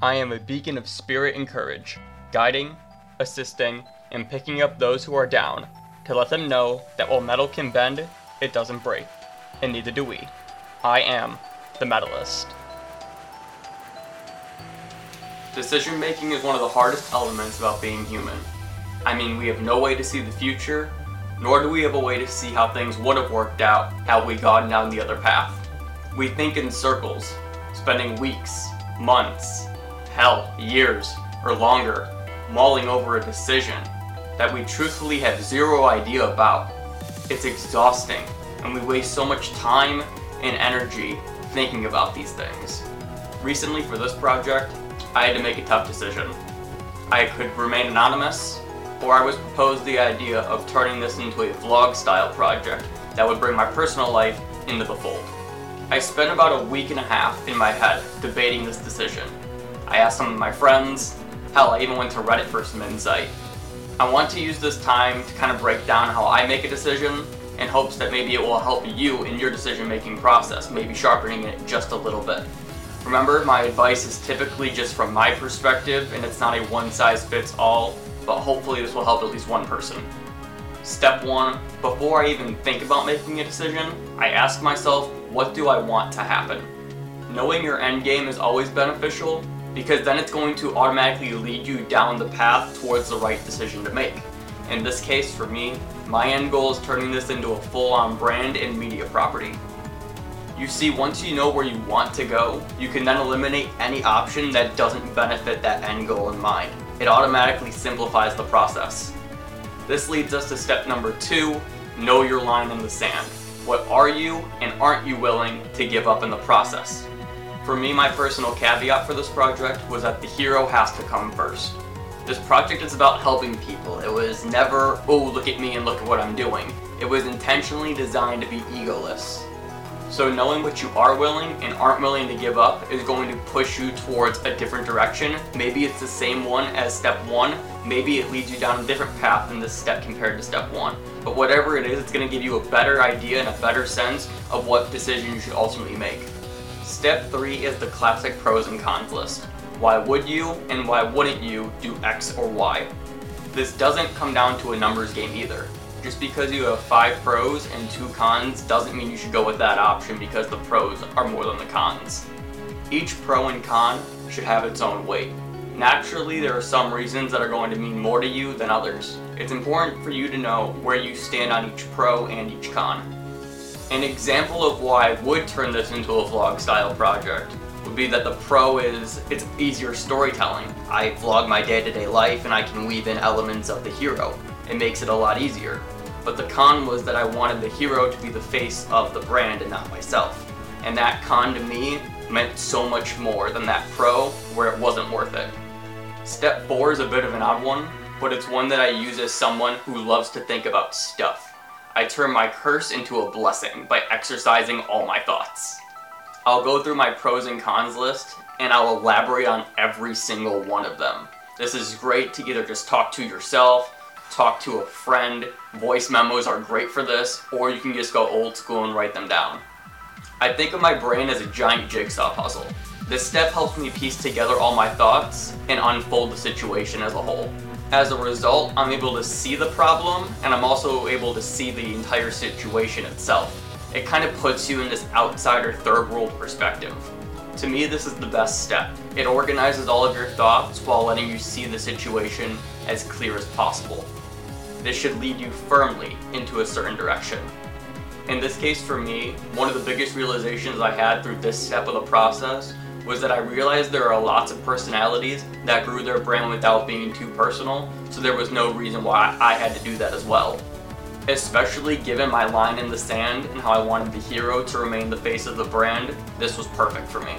I am a beacon of spirit and courage, guiding, assisting, and picking up those who are down to let them know that while metal can bend, it doesn't break, and neither do we. I am the Mettleist. Decision making is one of the hardest elements about being human. I mean, we have no way to see the future, nor do we have a way to see how things would have worked out had we gone down the other path. We think in circles, spending weeks, months, hell, years, or longer, mulling over a decision that we truthfully have zero idea about. It's exhausting, and we waste so much time and energy thinking about these things. Recently, for this project, I had to make a tough decision. I could remain anonymous, or I was proposed the idea of turning this into a vlog style project that would bring my personal life into the fold. I spent about a week and a half in my head debating this decision. I asked some of my friends, hell, I even went to Reddit for some insight. I want to use this time to kind of break down how I make a decision in hopes that maybe it will help you in your decision making process, maybe sharpening it just a little bit. Remember, my advice is typically just from my perspective and it's not a one size fits all, but hopefully this will help at least one person. Step one, before I even think about making a decision, I ask myself, what do I want to happen? Knowing your end game is always beneficial because then it's going to automatically lead you down the path towards the right decision to make. In this case, for me, my end goal is turning this into a full on brand and media property. You see, once you know where you want to go, you can then eliminate any option that doesn't benefit that end goal in mind. It automatically simplifies the process. This leads us to step number two know your line in the sand. What are you and aren't you willing to give up in the process? For me, my personal caveat for this project was that the hero has to come first. This project is about helping people. It was never, oh, look at me and look at what I'm doing. It was intentionally designed to be egoless. So knowing what you are willing and aren't willing to give up is going to push you towards a different direction. Maybe it's the same one as step one. Maybe it leads you down a different path than this step compared to step one. But whatever it is, it's going to give you a better idea and a better sense of what decision you should ultimately make. Step three is the classic pros and cons list. Why would you and why wouldn't you do X or Y? This doesn't come down to a numbers game either. Just because you have five pros and two cons doesn't mean you should go with that option because the pros are more than the cons. Each pro and con should have its own weight. Naturally, there are some reasons that are going to mean more to you than others. It's important for you to know where you stand on each pro and each con. An example of why I would turn this into a vlog style project would be that the pro is it's easier storytelling. I vlog my day-to-day life and I can weave in elements of the hero it makes it a lot easier. But the con was that I wanted the hero to be the face of the brand and not myself. And that con to me meant so much more than that pro where it wasn't worth it. Step 4 is a bit of an odd one, but it's one that I use as someone who loves to think about stuff. I turn my curse into a blessing by exercising all my thoughts. I'll go through my pros and cons list and I'll elaborate on every single one of them. This is great to either just talk to yourself, talk to a friend. Voice memos are great for this, or you can just go old school and write them down. I think of my brain as a giant jigsaw puzzle. This step helps me piece together all my thoughts and unfold the situation as a whole. As a result, I'm able to see the problem and I'm also able to see the entire situation itself. It kind of puts you in this outsider third world perspective. To me, this is the best step. It organizes all of your thoughts while letting you see the situation as clear as possible. This should lead you firmly into a certain direction. In this case, for me, one of the biggest realizations I had through this step of the process was that I realized there are lots of personalities that grew their brand without being too personal, so there was no reason why I had to do that as well. Especially given my line in the sand and how I wanted the hero to remain the face of the brand, this was perfect for me.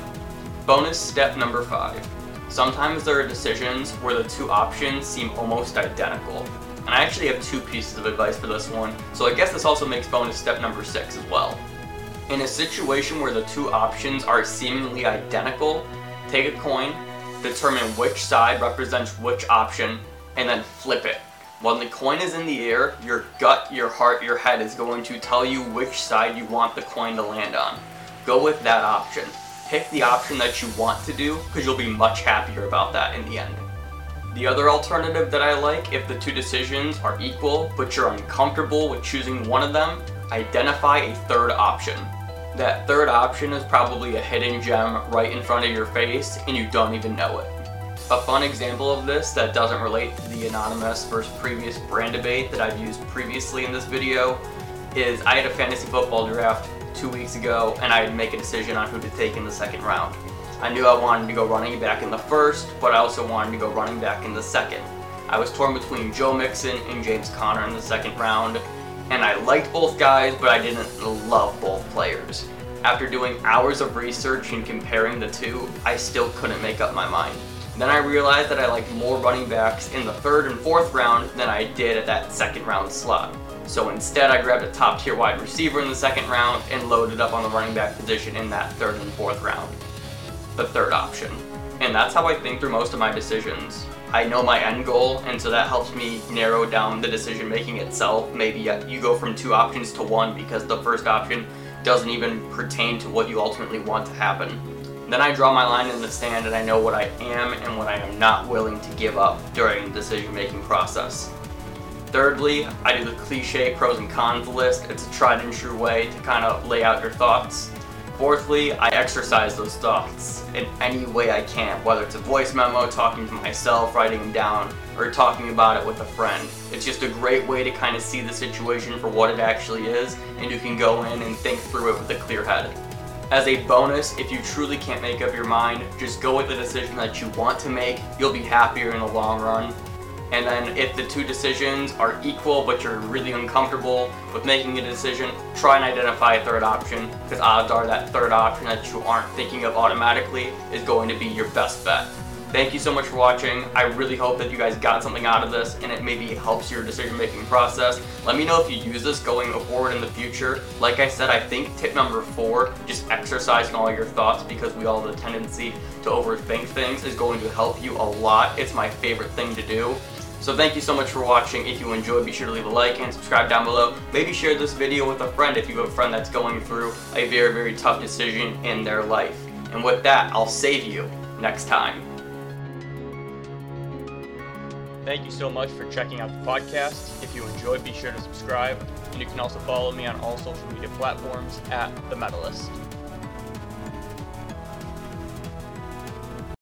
Bonus step number 5. Sometimes there are decisions where the two options seem almost identical, and I actually have two pieces of advice for this one, so I guess this also makes bonus step number six as well. In a situation where the two options are seemingly identical, take a coin, determine which side represents which option, and then flip it. When the coin is in the air, your gut, your heart, your head is going to tell you which side you want the coin to land on. Go with that option. pick the option that you want to do because you'll be much happier about that in the end. The other alternative that I like, if the two decisions are equal but you're uncomfortable with choosing one of them, identify a third option. That third option is probably a hidden gem right in front of your face and you don't even know it. A fun example of this that doesn't relate to the anonymous versus previous brand debate that I've used previously in this video is I had a fantasy football draft two weeks ago and I had to make a decision on who to take in the second round. I knew I wanted to go running back in the first, but I also wanted to go running back in the second. I was torn between Joe Mixon and James Conner in the second round, and I liked both guys, but I didn't love both players. After doing hours of research and comparing the two, I still couldn't make up my mind. Then I realized that I liked more running backs in the third and fourth round than I did at that second round slot. So instead, I grabbed a top tier wide receiver in the second round and loaded up on the running back position in that third and fourth round. The third option. And that's how I think through most of my decisions. I know my end goal, and so that helps me narrow down the decision making itself. Maybe uh, you go from two options to one because the first option doesn't even pertain to what you ultimately want to happen. Then I draw my line in the sand and I know what I am and what I am not willing to give up during the decision making process. Thirdly, I do the cliche pros and cons list. It's a tried and true way to kind of lay out your thoughts. Fourthly, I exercise those thoughts in any way I can, whether it's a voice memo, talking to myself, writing them down, or talking about it with a friend. It's just a great way to kind of see the situation for what it actually is, and you can go in and think through it with a clear head. As a bonus, if you truly can't make up your mind, just go with the decision that you want to make. You'll be happier in the long run. And then if the two decisions are equal but you're really uncomfortable with making a decision, try and identify a third option because odds are that third option that you aren't thinking of automatically is going to be your best bet. Thank you so much for watching. I really hope that you guys got something out of this and it maybe helps your decision making process. Let me know if you use this going forward in the future. Like I said, I think tip number four, just exercising all your thoughts because we all have the tendency to overthink things is going to help you a lot. It's my favorite thing to do. So thank you so much for watching. If you enjoyed, be sure to leave a like and subscribe down below. Maybe share this video with a friend if you have a friend that's going through a very, very tough decision in their life. And with that, I'll save you next time. Thank you so much for checking out the podcast. If you enjoyed, be sure to subscribe. And you can also follow me on all social media platforms at The Mettleist.